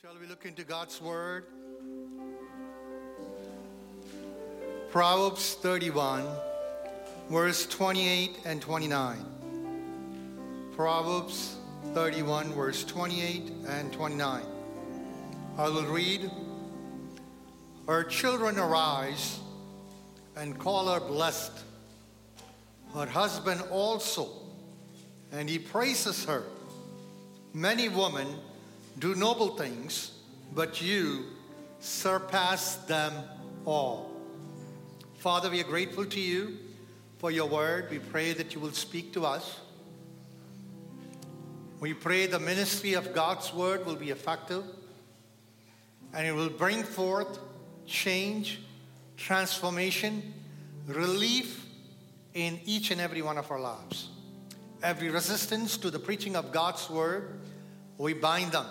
Shall we look into God's Word? Proverbs 31, verse 28 and 29. Proverbs 31, verse 28 and 29. I will read Her children arise and call her blessed, her husband also, and he praises her. Many women do noble things, but you surpass them all. Father, we are grateful to you for your word. We pray that you will speak to us. We pray the ministry of God's word will be effective and it will bring forth change, transformation, relief in each and every one of our lives. Every resistance to the preaching of God's word, we bind them.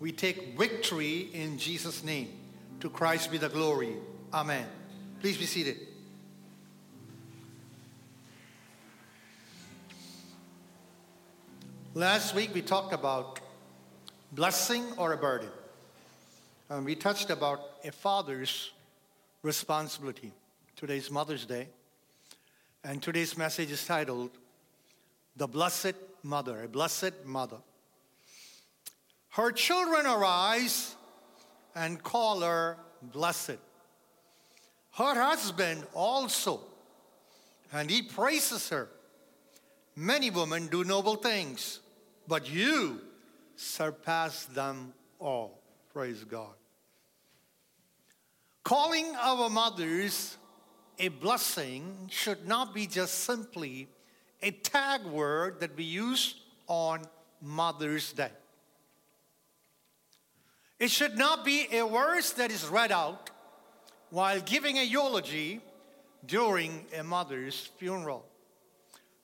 We take victory in Jesus' name. To Christ be the glory. Amen. Please be seated. Last week we talked about blessing or a burden. And we touched about a father's responsibility. Today's Mother's Day. And today's message is titled The Blessed Mother, a Blessed Mother. Her children arise and call her blessed. Her husband also, and he praises her. Many women do noble things, but you surpass them all. Praise God. Calling our mothers a blessing should not be just simply a tag word that we use on Mother's Day. It should not be a verse that is read out while giving a eulogy during a mother's funeral.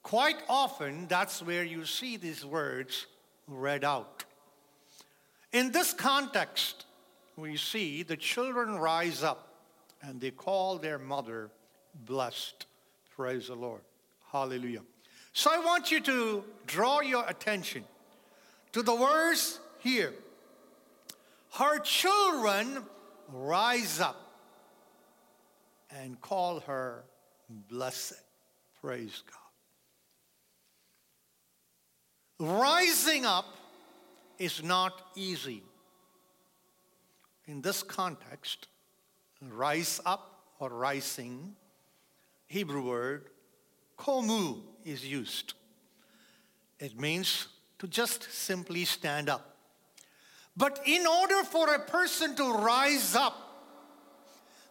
Quite often, that's where you see these words read out. In this context, we see the children rise up and they call their mother blessed. Praise the Lord. Hallelujah. So I want you to draw your attention to the verse here. Her children rise up and call her blessed. Praise God. Rising up is not easy. In this context, rise up or rising, Hebrew word komu is used. It means to just simply stand up. But in order for a person to rise up,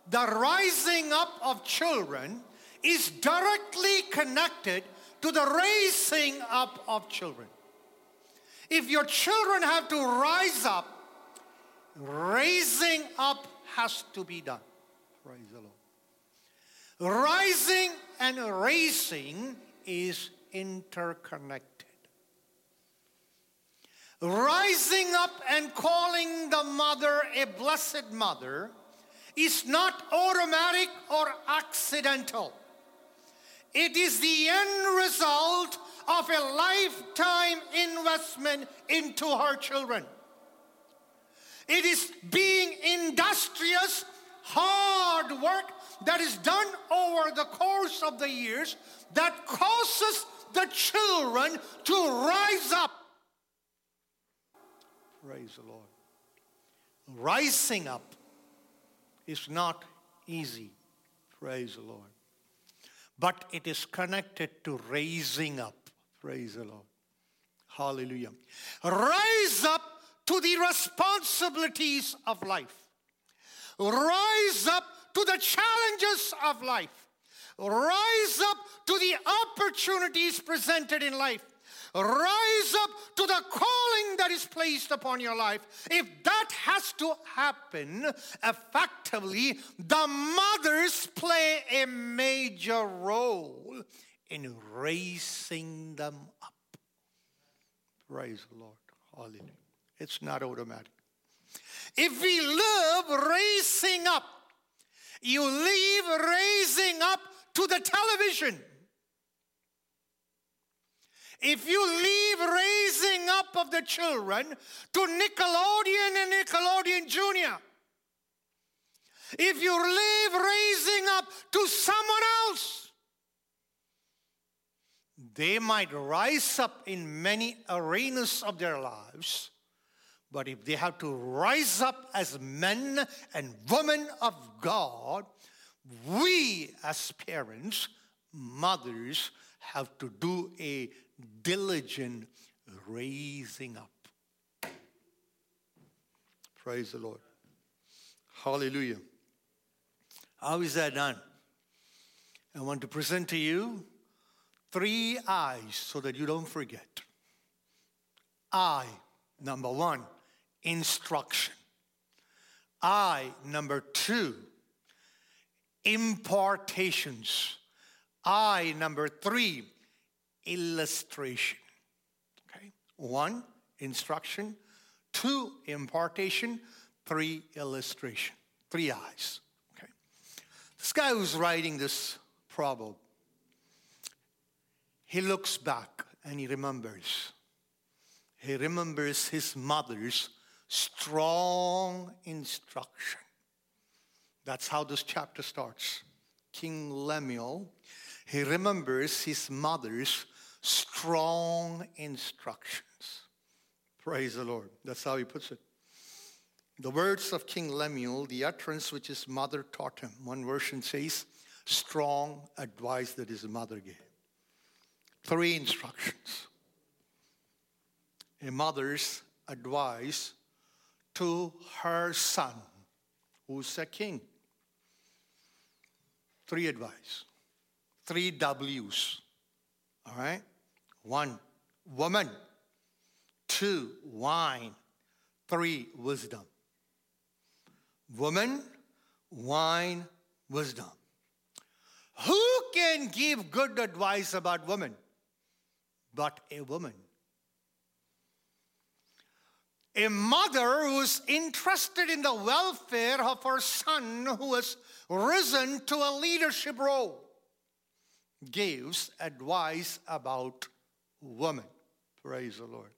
the rising up of children is directly connected to the raising up of children. If your children have to rise up, raising up has to be done. Praise the Lord. Rising and raising is interconnected. Rising up and calling the mother a blessed mother is not automatic or accidental. It is the end result of a lifetime investment into her children. It is being industrious, hard work that is done over the course of the years that causes the children to rise up. Praise the Lord. Rising up is not easy. Praise the Lord. But it is connected to raising up. Praise the Lord. Hallelujah. Rise up to the responsibilities of life. Rise up to the challenges of life. Rise up to the opportunities presented in life. Rise up to the calling that is placed upon your life. If that has to happen effectively, the mothers play a major role in raising them up. Praise the Lord. Hallelujah. It's not automatic. If we live raising up, you leave raising up to the television. If you leave raising up of the children to Nickelodeon and Nickelodeon Junior, if you leave raising up to someone else, they might rise up in many arenas of their lives, but if they have to rise up as men and women of God, we as parents, mothers, have to do a diligent raising up. Praise the Lord. Hallelujah. How is that done? I want to present to you three eyes so that you don't forget. I, number one, instruction. I, number two, impartations. I, number three, illustration. Okay? One, instruction. Two, impartation. Three, illustration. Three eyes. Okay? This guy who's writing this proverb, he looks back and he remembers. He remembers his mother's strong instruction. That's how this chapter starts. King Lemuel, he remembers his mother's strong instructions. Praise the Lord. That's how he puts it. The words of King Lemuel, the utterance which his mother taught him. One version says, strong advice that his mother gave. Three instructions. A mother's advice to her son, who's a king. Three advice. Three W's. All right? One, woman. Two, wine. Three, wisdom. Woman, wine, wisdom. Who can give good advice about women but a woman? A mother who's interested in the welfare of her son who has risen to a leadership role gives advice about women. Praise the Lord.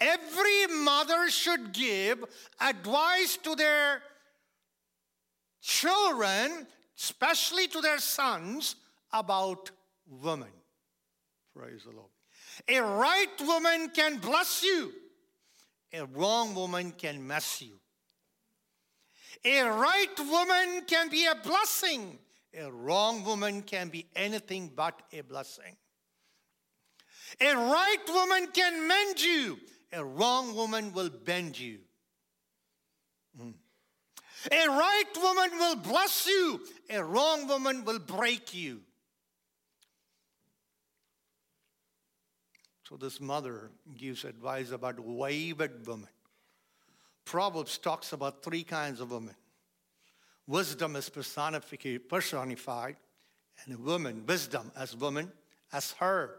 Every mother should give advice to their children, especially to their sons, about women. Praise the Lord. A right woman can bless you, a wrong woman can mess you. A right woman can be a blessing, a wrong woman can be anything but a blessing. A right woman can mend you, a wrong woman will bend you. Mm. A right woman will bless you, a wrong woman will break you. So, this mother gives advice about wayward women. Proverbs talks about three kinds of women wisdom is personified, and a woman, wisdom as woman, as her.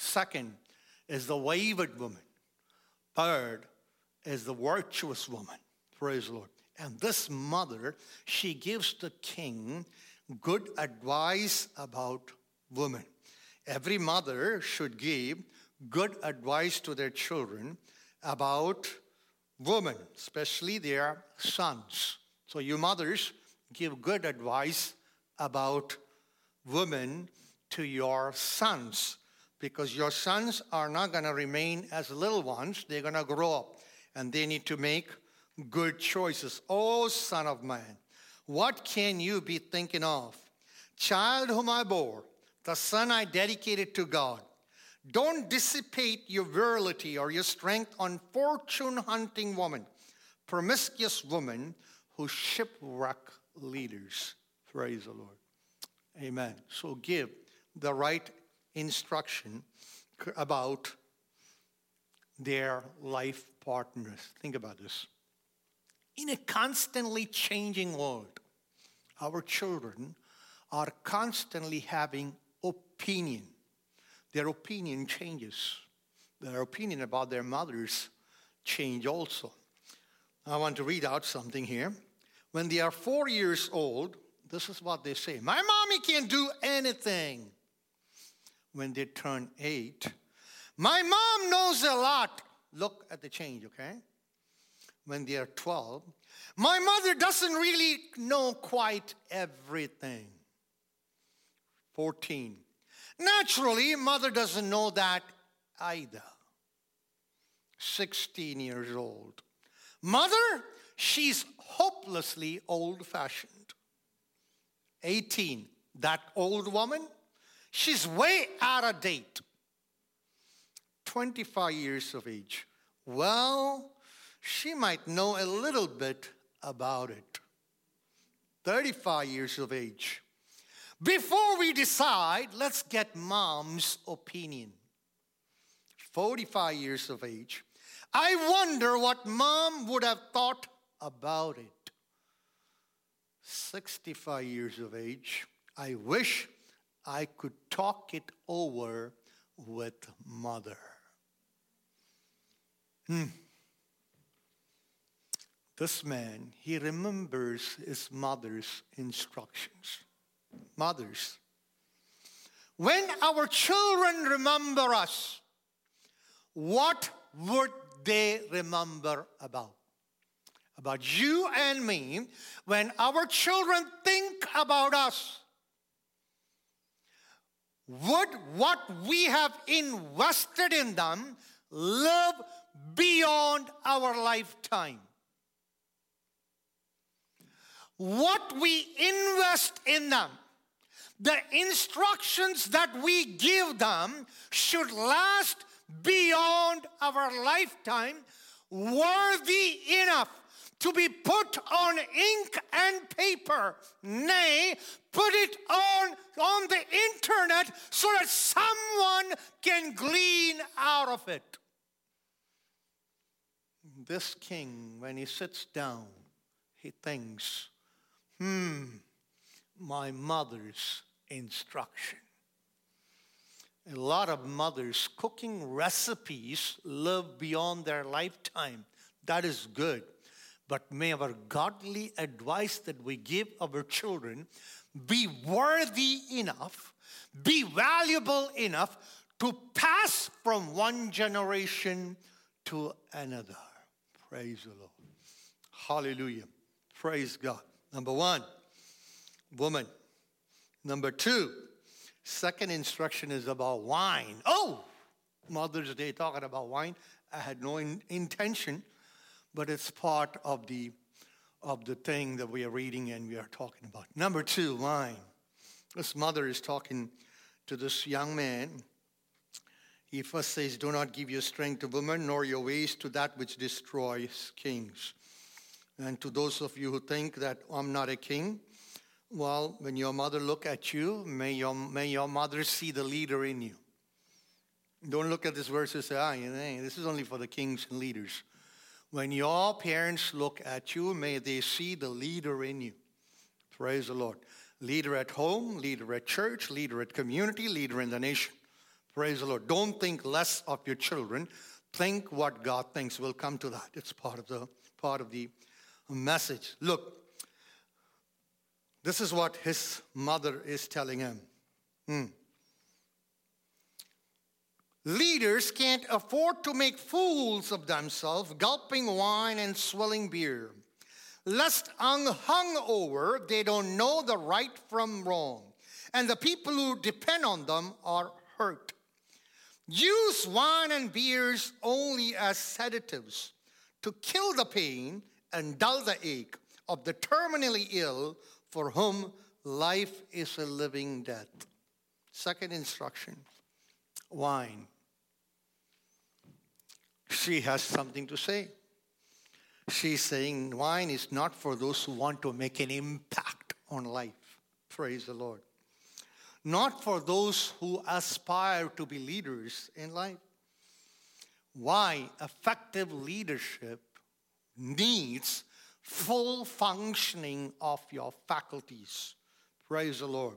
Second is the wayward woman. Third is the virtuous woman. Praise the Lord. And this mother, she gives the king good advice about women. Every mother should give good advice to their children about women, especially their sons. So, you mothers, give good advice about women to your sons because your sons are not going to remain as little ones. They're going to grow up and they need to make good choices. Oh, son of man, what can you be thinking of? Child whom I bore, the son I dedicated to God. Don't dissipate your virility or your strength on fortune hunting woman, promiscuous woman who shipwreck leaders. Praise the Lord. Amen. So give the right instruction about their life partners. Think about this. In a constantly changing world, our children are constantly having opinion. Their opinion changes. Their opinion about their mothers change also. I want to read out something here. When they are four years old, this is what they say My mommy can't do anything. When they turn eight, My mom knows a lot. Look at the change, okay? When they are 12. My mother doesn't really know quite everything. 14. Naturally, mother doesn't know that either. 16 years old. Mother, she's hopelessly old fashioned. 18. That old woman, she's way out of date. 25 years of age. Well, she might know a little bit about it. 35 years of age. Before we decide, let's get mom's opinion. 45 years of age. I wonder what mom would have thought about it. 65 years of age. I wish I could talk it over with mother. Hmm. This man, he remembers his mother's instructions. Mothers, when our children remember us, what would they remember about? About you and me, when our children think about us, would what we have invested in them live beyond our lifetime? What we invest in them, the instructions that we give them should last beyond our lifetime, worthy enough to be put on ink and paper, nay, put it on, on the internet so that someone can glean out of it. This king, when he sits down, he thinks, hmm, my mother's instruction. A lot of mothers cooking recipes live beyond their lifetime. That is good. But may our godly advice that we give our children be worthy enough, be valuable enough to pass from one generation to another. Praise the Lord. Hallelujah. Praise God. Number one, woman. Number two, second instruction is about wine. Oh, Mother's Day talking about wine. I had no in- intention, but it's part of the of the thing that we are reading and we are talking about. Number two, wine. This mother is talking to this young man. He first says, Do not give your strength to women, nor your ways to that which destroys kings. And to those of you who think that I'm not a king, well, when your mother look at you, may your, may your mother see the leader in you. Don't look at this verse and say, ah, this is only for the kings and leaders. When your parents look at you, may they see the leader in you. Praise the Lord. Leader at home, leader at church, leader at community, leader in the nation. Praise the Lord. Don't think less of your children. Think what God thinks. We'll come to that. It's part of the part of the message. Look, this is what his mother is telling him. Hmm. Leaders can't afford to make fools of themselves, gulping wine and swilling beer. Lest hung over, they don't know the right from wrong, and the people who depend on them are hurt. Use wine and beers only as sedatives to kill the pain and dull the ache of the terminally ill for whom life is a living death. Second instruction wine. She has something to say. She's saying wine is not for those who want to make an impact on life. Praise the Lord. Not for those who aspire to be leaders in life. Why effective leadership needs full functioning of your faculties. Praise the Lord.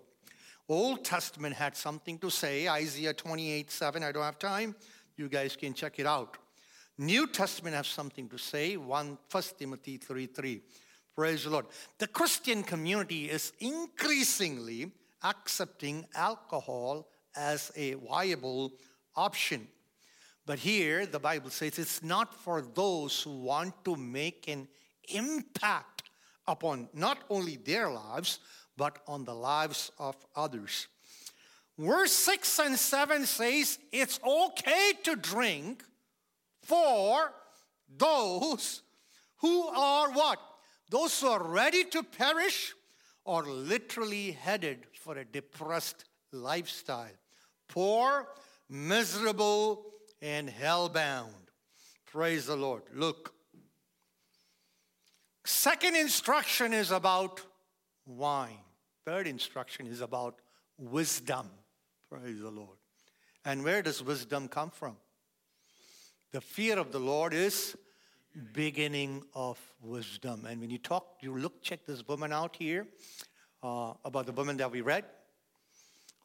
Old Testament had something to say, Isaiah 28 7. I don't have time. You guys can check it out. New Testament has something to say, 1 Timothy 3 3. Praise the Lord. The Christian community is increasingly accepting alcohol as a viable option. But here, the Bible says it's not for those who want to make an impact upon not only their lives, but on the lives of others. Verse 6 and 7 says it's okay to drink for those who are what? Those who are ready to perish or literally headed for a depressed lifestyle. Poor, miserable, and hell-bound. Praise the Lord. Look. Second instruction is about wine. Third instruction is about wisdom. Praise the Lord. And where does wisdom come from? The fear of the Lord is beginning of wisdom. And when you talk, you look, check this woman out here uh, about the woman that we read.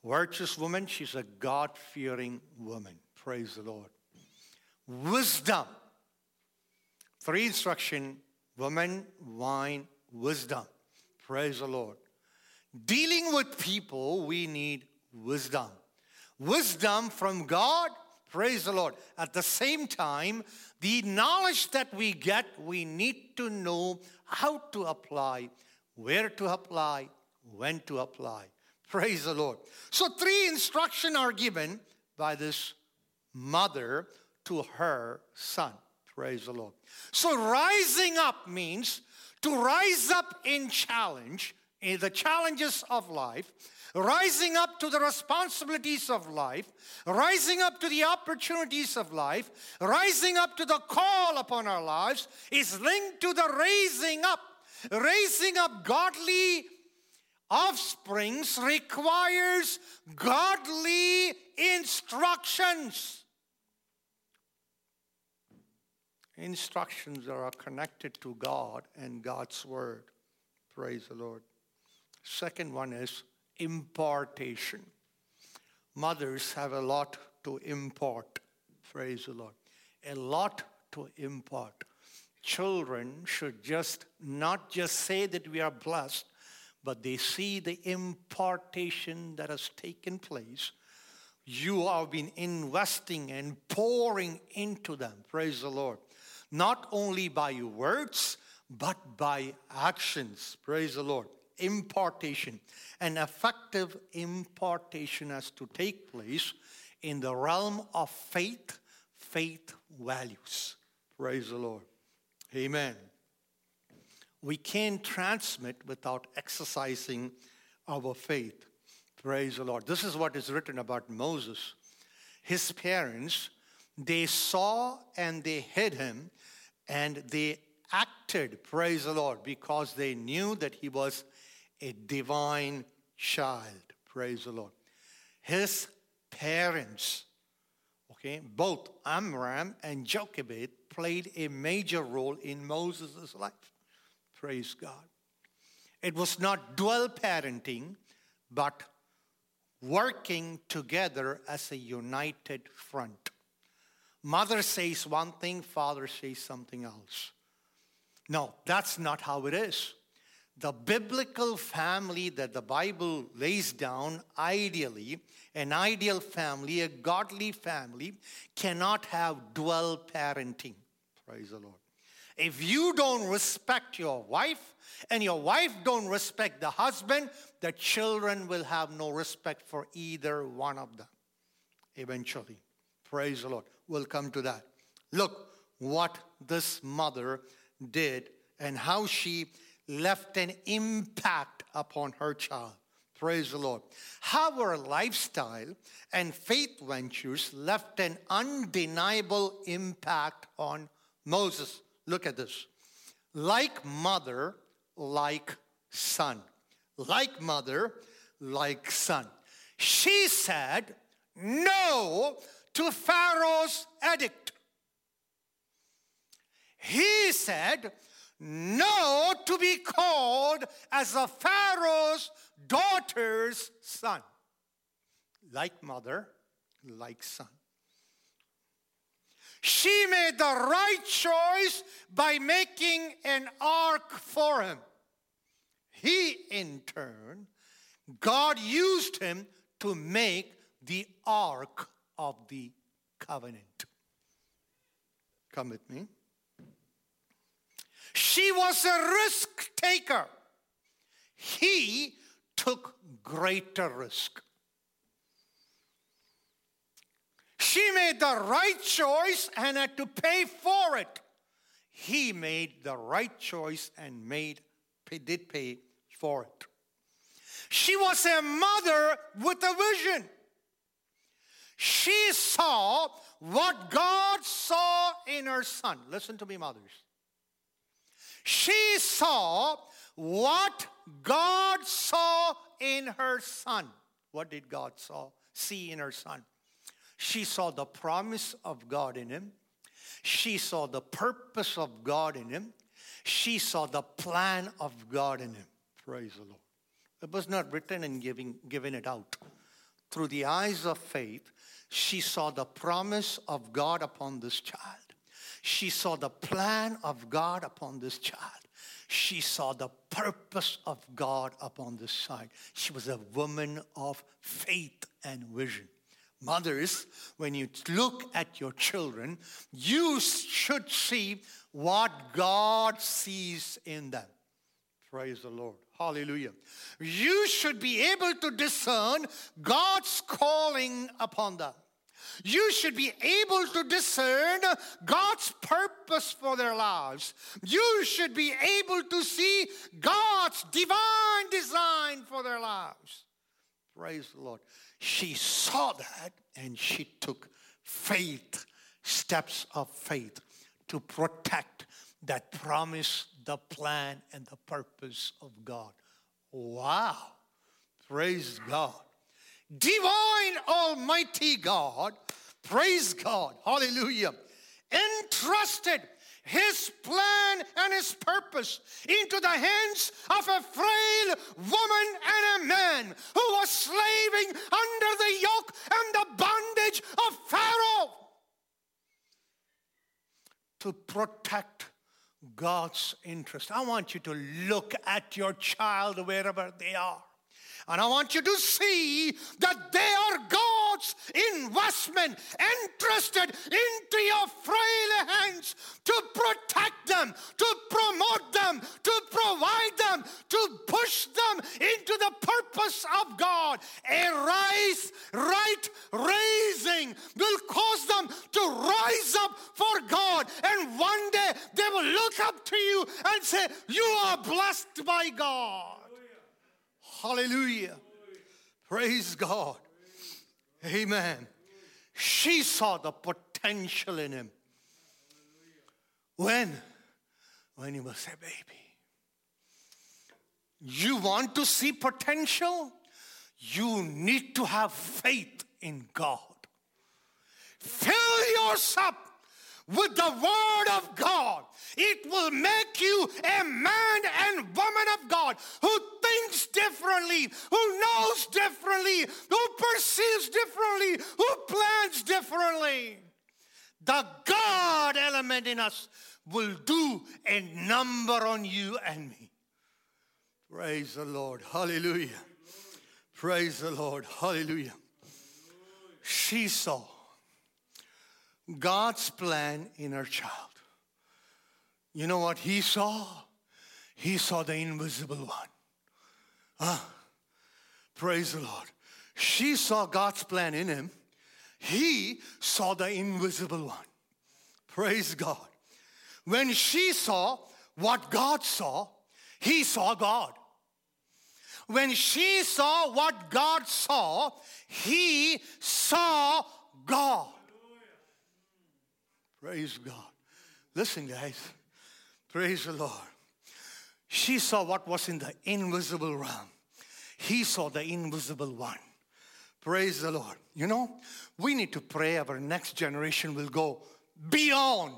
Virtuous woman, she's a God fearing woman. Praise the Lord. Wisdom. Three instruction woman, wine, wisdom. Praise the Lord. Dealing with people, we need wisdom. Wisdom from God, praise the Lord. At the same time, the knowledge that we get, we need to know how to apply, where to apply, when to apply. Praise the Lord. So, three instructions are given by this mother to her son. Praise the Lord. So, rising up means to rise up in challenge, in the challenges of life, rising up to the responsibilities of life, rising up to the opportunities of life, rising up to the call upon our lives is linked to the raising up. Raising up godly offsprings requires godly instructions. Instructions that are connected to God and God's Word. Praise the Lord. Second one is impartation. Mothers have a lot to impart. Praise the Lord. A lot to impart. Children should just not just say that we are blessed, but they see the impartation that has taken place. You have been investing and pouring into them. Praise the Lord. Not only by words, but by actions. Praise the Lord. Impartation. An effective impartation has to take place in the realm of faith, faith values. Praise the Lord. Amen we can't transmit without exercising our faith. Praise the Lord. This is what is written about Moses. His parents, they saw and they hid him and they acted, praise the Lord, because they knew that he was a divine child. Praise the Lord. His parents, okay, both Amram and Jochebed played a major role in Moses' life. Praise God. It was not dual parenting, but working together as a united front. Mother says one thing, father says something else. No, that's not how it is. The biblical family that the Bible lays down, ideally, an ideal family, a godly family, cannot have dual parenting. Praise the Lord. If you don't respect your wife and your wife don't respect the husband, the children will have no respect for either one of them. Eventually. Praise the Lord. We'll come to that. Look what this mother did and how she left an impact upon her child. Praise the Lord. How her lifestyle and faith ventures left an undeniable impact on Moses. Look at this. Like mother, like son. Like mother, like son. She said no to Pharaoh's edict. He said no to be called as a Pharaoh's daughter's son. Like mother, like son. She made the right choice by making an ark for him. He, in turn, God used him to make the ark of the covenant. Come with me. She was a risk taker. He took greater risk. She made the right choice and had to pay for it. He made the right choice and made did pay for it. She was a mother with a vision. She saw what God saw in her son. Listen to me, mothers. She saw what God saw in her son. What did God saw, see in her son? She saw the promise of God in him. She saw the purpose of God in him. She saw the plan of God in him. Praise the Lord. It was not written and giving, giving it out. Through the eyes of faith, she saw the promise of God upon this child. She saw the plan of God upon this child. She saw the purpose of God upon this side. She was a woman of faith and vision. Mothers, when you look at your children, you should see what God sees in them. Praise the Lord. Hallelujah. You should be able to discern God's calling upon them. You should be able to discern God's purpose for their lives. You should be able to see God's divine design for their lives. Praise the Lord. She saw that and she took faith, steps of faith to protect that promise, the plan, and the purpose of God. Wow. Praise God. Divine Almighty God, praise God, hallelujah, entrusted his plan and his purpose into the hands of a frail woman and a man who was slaving under the yoke and the bondage of Pharaoh to protect God's interest. I want you to look at your child wherever they are. And I want you to see that they are God's investment entrusted into your frail hands to protect them, to promote them, to provide them, to push them into the purpose of God. A rise, right raising will cause them to rise up for God. And one day they will look up to you and say, You are blessed by God. Hallelujah. Praise God. Amen. She saw the potential in him. When? When he was a baby. You want to see potential? You need to have faith in God. Fill yourself with the Word of God. It will make you a man and woman of God who thinks differently, who knows differently, who perceives differently, who plans differently. The God element in us will do a number on you and me. Praise the Lord. Hallelujah. Praise the Lord. Hallelujah. She saw God's plan in her child. You know what he saw? He saw the invisible one. Ah, praise the Lord. She saw God's plan in him. He saw the invisible one. Praise God. When she saw what God saw, he saw God. When she saw what God saw, he saw God. Praise God. Listen, guys. Praise the Lord. She saw what was in the invisible realm. He saw the invisible one. Praise the Lord. You know, we need to pray our next generation will go beyond.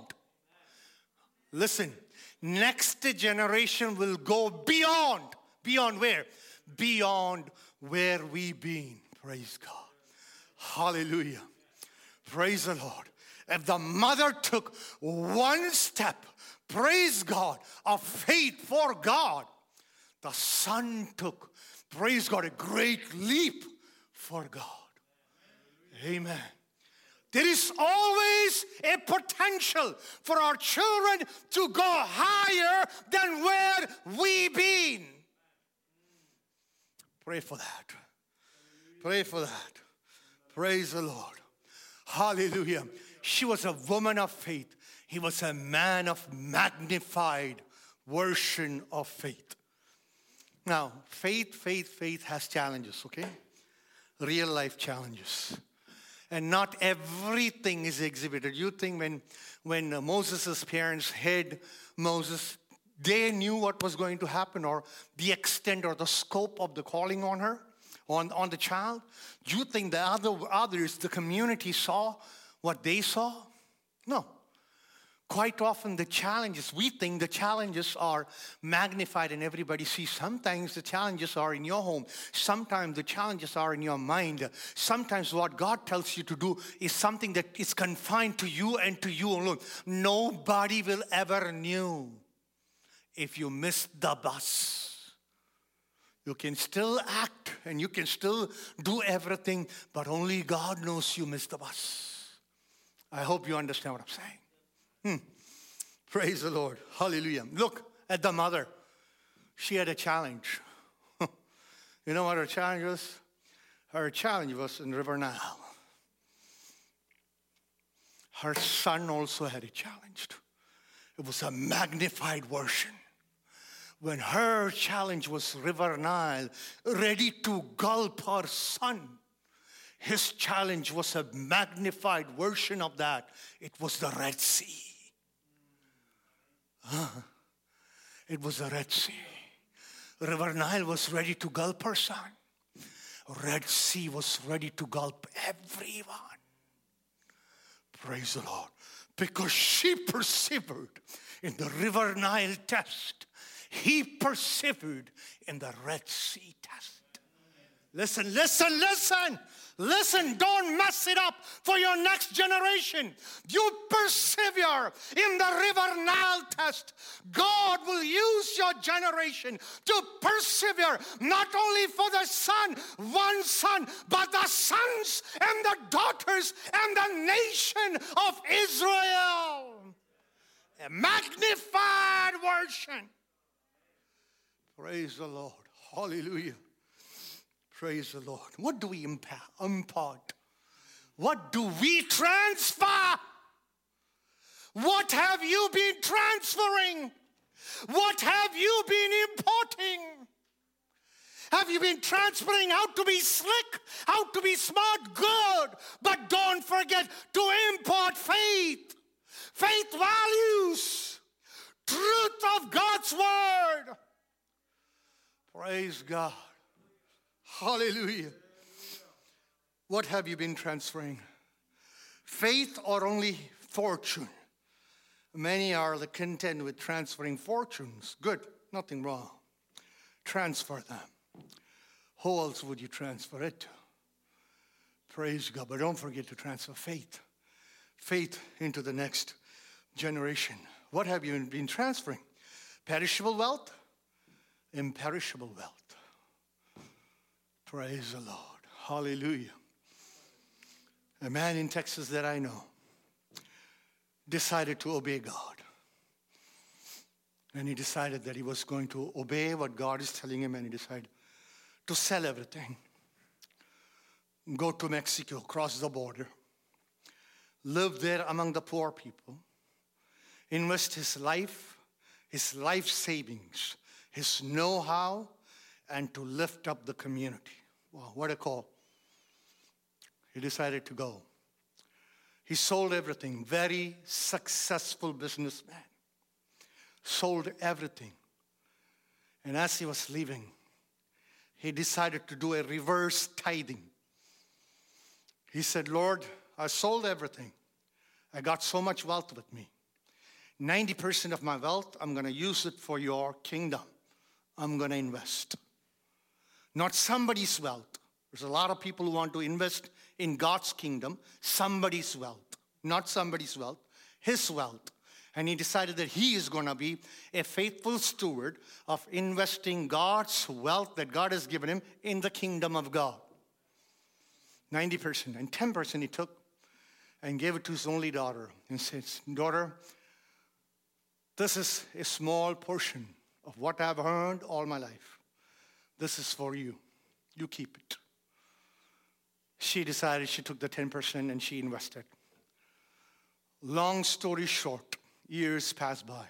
Listen, next generation will go beyond. Beyond where? Beyond where we've been. Praise God. Hallelujah. Praise the Lord. If the mother took one step, praise God, of faith for God, the son took, praise God, a great leap for God. Amen. There is always a potential for our children to go higher than where we've been. Pray for that. Pray for that. Praise the Lord. Hallelujah. She was a woman of faith. He was a man of magnified version of faith. Now, faith, faith, faith has challenges, okay? Real life challenges. And not everything is exhibited. You think when, when Moses' parents had Moses, they knew what was going to happen or the extent or the scope of the calling on her, on, on the child? You think the other others, the community saw what they saw? No. Quite often, the challenges, we think the challenges are magnified and everybody sees. Sometimes the challenges are in your home. Sometimes the challenges are in your mind. Sometimes what God tells you to do is something that is confined to you and to you alone. Nobody will ever know if you miss the bus. You can still act and you can still do everything, but only God knows you missed the bus. I hope you understand what I'm saying. Hmm. Praise the Lord. Hallelujah. Look at the mother. She had a challenge. you know what her challenge was? Her challenge was in River Nile. Her son also had a challenge. It was a magnified version. When her challenge was River Nile, ready to gulp her son, his challenge was a magnified version of that. It was the Red Sea. It was the Red Sea. River Nile was ready to gulp her son. Red Sea was ready to gulp everyone. Praise the Lord. Because she persevered in the River Nile test. He persevered in the Red Sea test. Listen, listen, listen. Listen, don't mess it up for your next generation. You persevere in the River Nile test. God will use your generation to persevere not only for the son, one son, but the sons and the daughters and the nation of Israel. A magnified version. Praise the Lord. Hallelujah. Praise the Lord. What do we impart? What do we transfer? What have you been transferring? What have you been importing? Have you been transferring how to be slick, how to be smart? Good. But don't forget to import faith, faith values, truth of God's word. Praise God. Hallelujah. What have you been transferring? Faith or only fortune? Many are content with transferring fortunes. Good, nothing wrong. Transfer them. Who else would you transfer it to? Praise God. But don't forget to transfer faith. Faith into the next generation. What have you been transferring? Perishable wealth? Imperishable wealth. Praise the Lord. Hallelujah. A man in Texas that I know decided to obey God. And he decided that he was going to obey what God is telling him, and he decided to sell everything, go to Mexico, cross the border, live there among the poor people, invest his life, his life savings, his know how, and to lift up the community. Wow, what a call. He decided to go. He sold everything, very successful businessman. Sold everything. And as he was leaving, he decided to do a reverse tithing. He said, Lord, I sold everything. I got so much wealth with me. 90% of my wealth, I'm going to use it for your kingdom. I'm going to invest not somebody's wealth. There's a lot of people who want to invest in God's kingdom, somebody's wealth, not somebody's wealth, his wealth. And he decided that he is going to be a faithful steward of investing God's wealth that God has given him in the kingdom of God. 90%. And 10% he took and gave it to his only daughter and said, Daughter, this is a small portion of what I've earned all my life. This is for you. You keep it. She decided she took the 10% and she invested. Long story short, years passed by.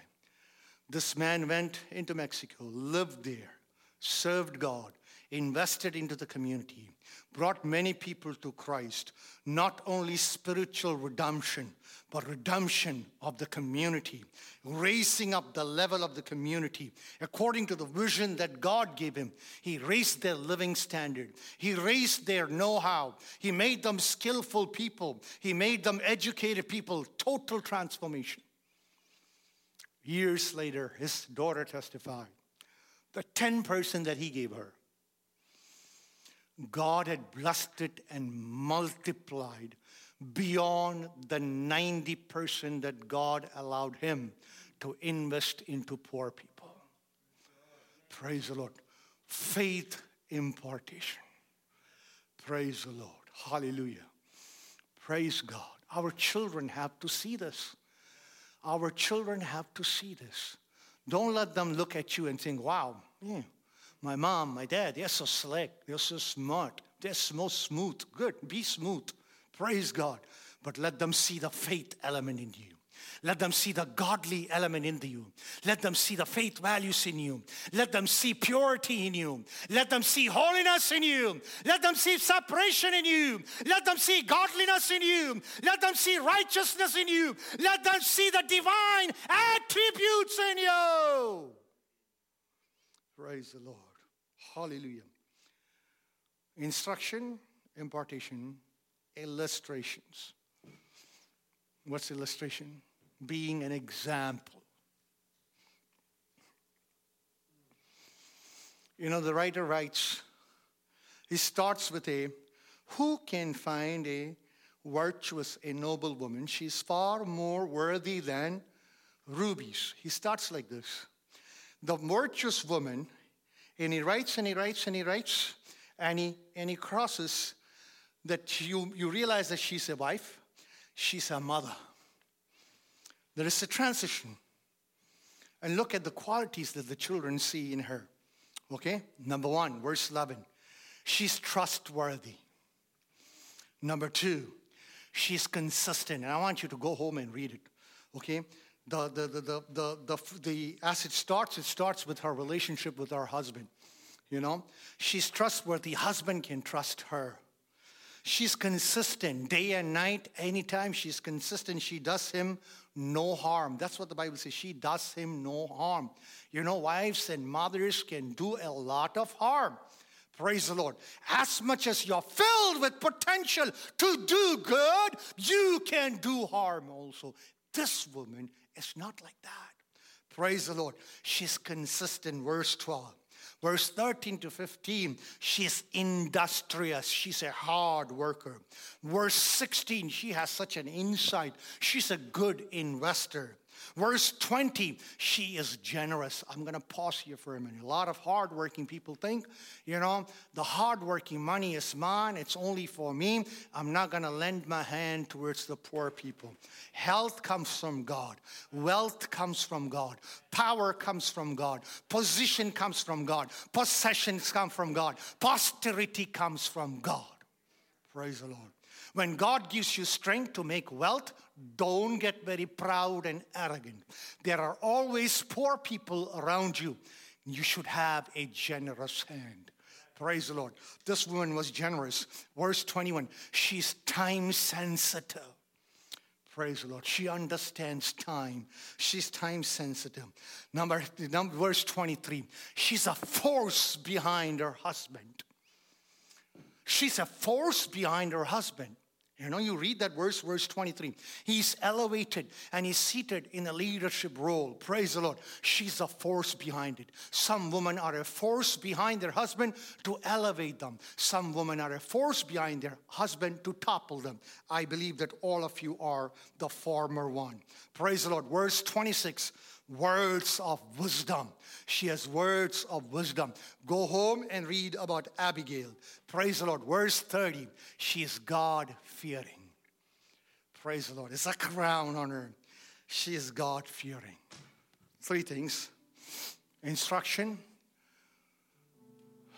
This man went into Mexico, lived there, served God, invested into the community, brought many people to Christ, not only spiritual redemption, but redemption of the community, raising up the level of the community. According to the vision that God gave him. He raised their living standard, He raised their know how, He made them skillful people, He made them educated people, total transformation. Years later, his daughter testified. The 10% that he gave her God had blessed it and multiplied beyond the 90% that God allowed him to invest into poor people. Praise the Lord. Faith impartation. Praise the Lord. Hallelujah. Praise God. Our children have to see this. Our children have to see this. Don't let them look at you and think, wow, yeah, my mom, my dad, they're so slick, they're so smart, they're so smooth. Good, be smooth. Praise God. But let them see the faith element in you. Let them see the godly element in you. Let them see the faith values in you. Let them see purity in you. Let them see holiness in you. Let them see separation in you. Let them see godliness in you. Let them see righteousness in you. Let them see the divine attributes in you. Praise the Lord. Hallelujah. Instruction, impartation, illustrations. What's illustration? Being an example. You know, the writer writes, he starts with a who can find a virtuous, a noble woman? She's far more worthy than rubies. He starts like this. The virtuous woman and he writes and he writes and he writes and he, and he crosses that you, you realize that she's a wife, she's a mother. There is a transition. And look at the qualities that the children see in her. Okay? Number one, verse 11. She's trustworthy. Number two, she's consistent. And I want you to go home and read it. Okay? The, the, the, the, the, the, as it starts, it starts with her relationship with her husband. You know, she's trustworthy. Husband can trust her. She's consistent day and night. Anytime she's consistent, she does him no harm. That's what the Bible says. She does him no harm. You know, wives and mothers can do a lot of harm. Praise the Lord. As much as you're filled with potential to do good, you can do harm also. This woman it's not like that. Praise the Lord. She's consistent. Verse 12. Verse 13 to 15, she's industrious. She's a hard worker. Verse 16, she has such an insight. She's a good investor. Verse 20, she is generous. I'm going to pause here for a minute. A lot of hardworking people think, you know, the hardworking money is mine, it's only for me. I'm not going to lend my hand towards the poor people. Health comes from God, wealth comes from God, power comes from God, position comes from God, possessions come from God, posterity comes from God. Praise the Lord. When God gives you strength to make wealth, don't get very proud and arrogant. There are always poor people around you. You should have a generous hand. Praise the Lord. This woman was generous. Verse 21 she's time sensitive. Praise the Lord. She understands time. She's time sensitive. Number, number verse 23. She's a force behind her husband. She's a force behind her husband. You know, you read that verse, verse 23. He's elevated and he's seated in a leadership role. Praise the Lord. She's a force behind it. Some women are a force behind their husband to elevate them. Some women are a force behind their husband to topple them. I believe that all of you are the former one. Praise the Lord. Verse 26 words of wisdom. She has words of wisdom. Go home and read about Abigail. Praise the Lord. Verse 30, she is God fearing. Praise the Lord. It's a crown on her. She is God fearing. Three things instruction,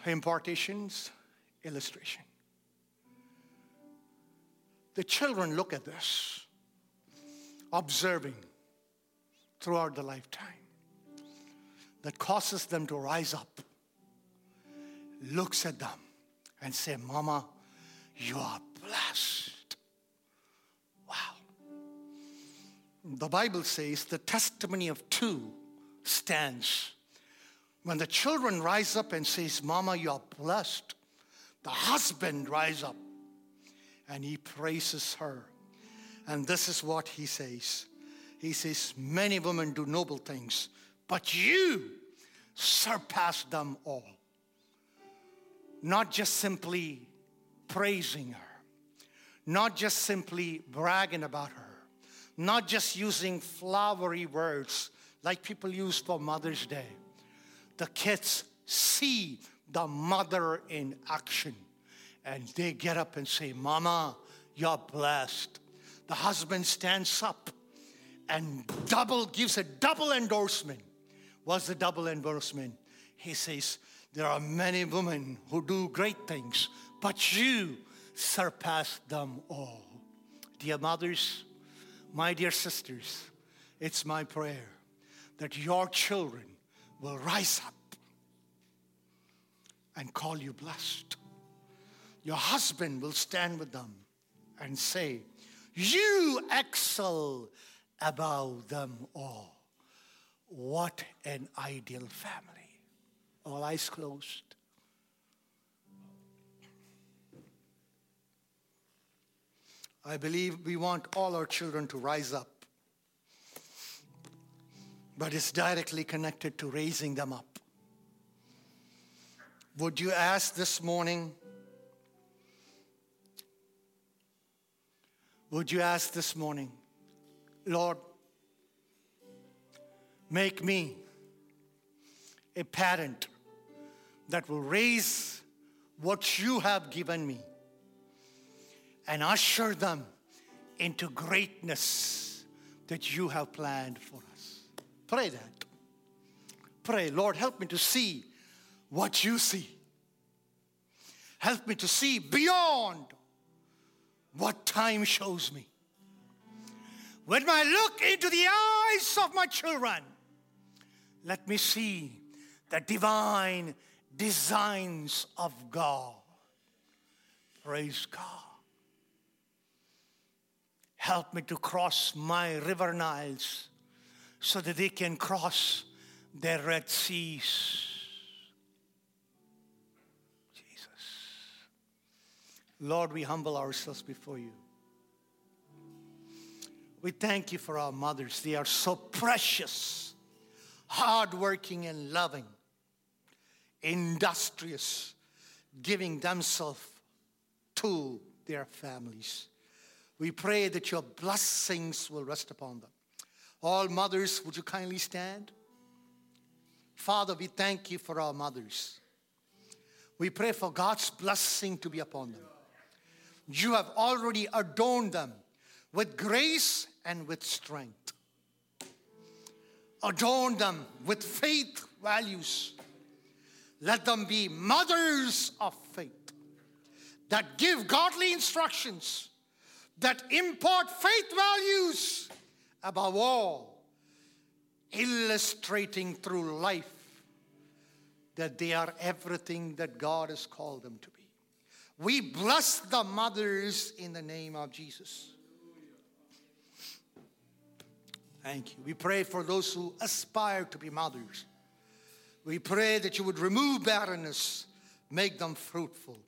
impartations, illustration. The children look at this, observing throughout the lifetime, that causes them to rise up, looks at them, and say, Mama, you are blessed. Wow. The Bible says the testimony of two stands. When the children rise up and says, Mama, you are blessed, the husband rise up and he praises her. And this is what he says. He says, Many women do noble things, but you surpass them all. Not just simply praising her, not just simply bragging about her, not just using flowery words like people use for Mother's Day. The kids see the mother in action and they get up and say, Mama, you're blessed. The husband stands up and double gives a double endorsement. What's the double endorsement? He says, There are many women who do great things, but you surpass them all. Dear mothers, my dear sisters, it's my prayer that your children will rise up and call you blessed. Your husband will stand with them and say, You excel above them all. What an ideal family. All eyes closed. I believe we want all our children to rise up, but it's directly connected to raising them up. Would you ask this morning? Would you ask this morning, Lord, make me a parent that will raise what you have given me and usher them into greatness that you have planned for us. Pray that. Pray, Lord, help me to see what you see. Help me to see beyond what time shows me. When I look into the eyes of my children, let me see the divine designs of God. Praise God. Help me to cross my river Niles so that they can cross their Red Seas. Jesus. Lord, we humble ourselves before you. We thank you for our mothers. They are so precious, hardworking, and loving, industrious, giving themselves to their families. We pray that your blessings will rest upon them. All mothers, would you kindly stand? Father, we thank you for our mothers. We pray for God's blessing to be upon them. You have already adorned them with grace and with strength. Adorn them with faith values. Let them be mothers of faith that give godly instructions that impart faith values above all, illustrating through life that they are everything that God has called them to be. We bless the mothers in the name of Jesus. Thank you. We pray for those who aspire to be mothers. We pray that you would remove barrenness, make them fruitful.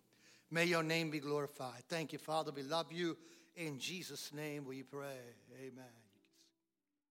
May your name be glorified. Thank you, Father. We love you. In Jesus' name we pray. Amen.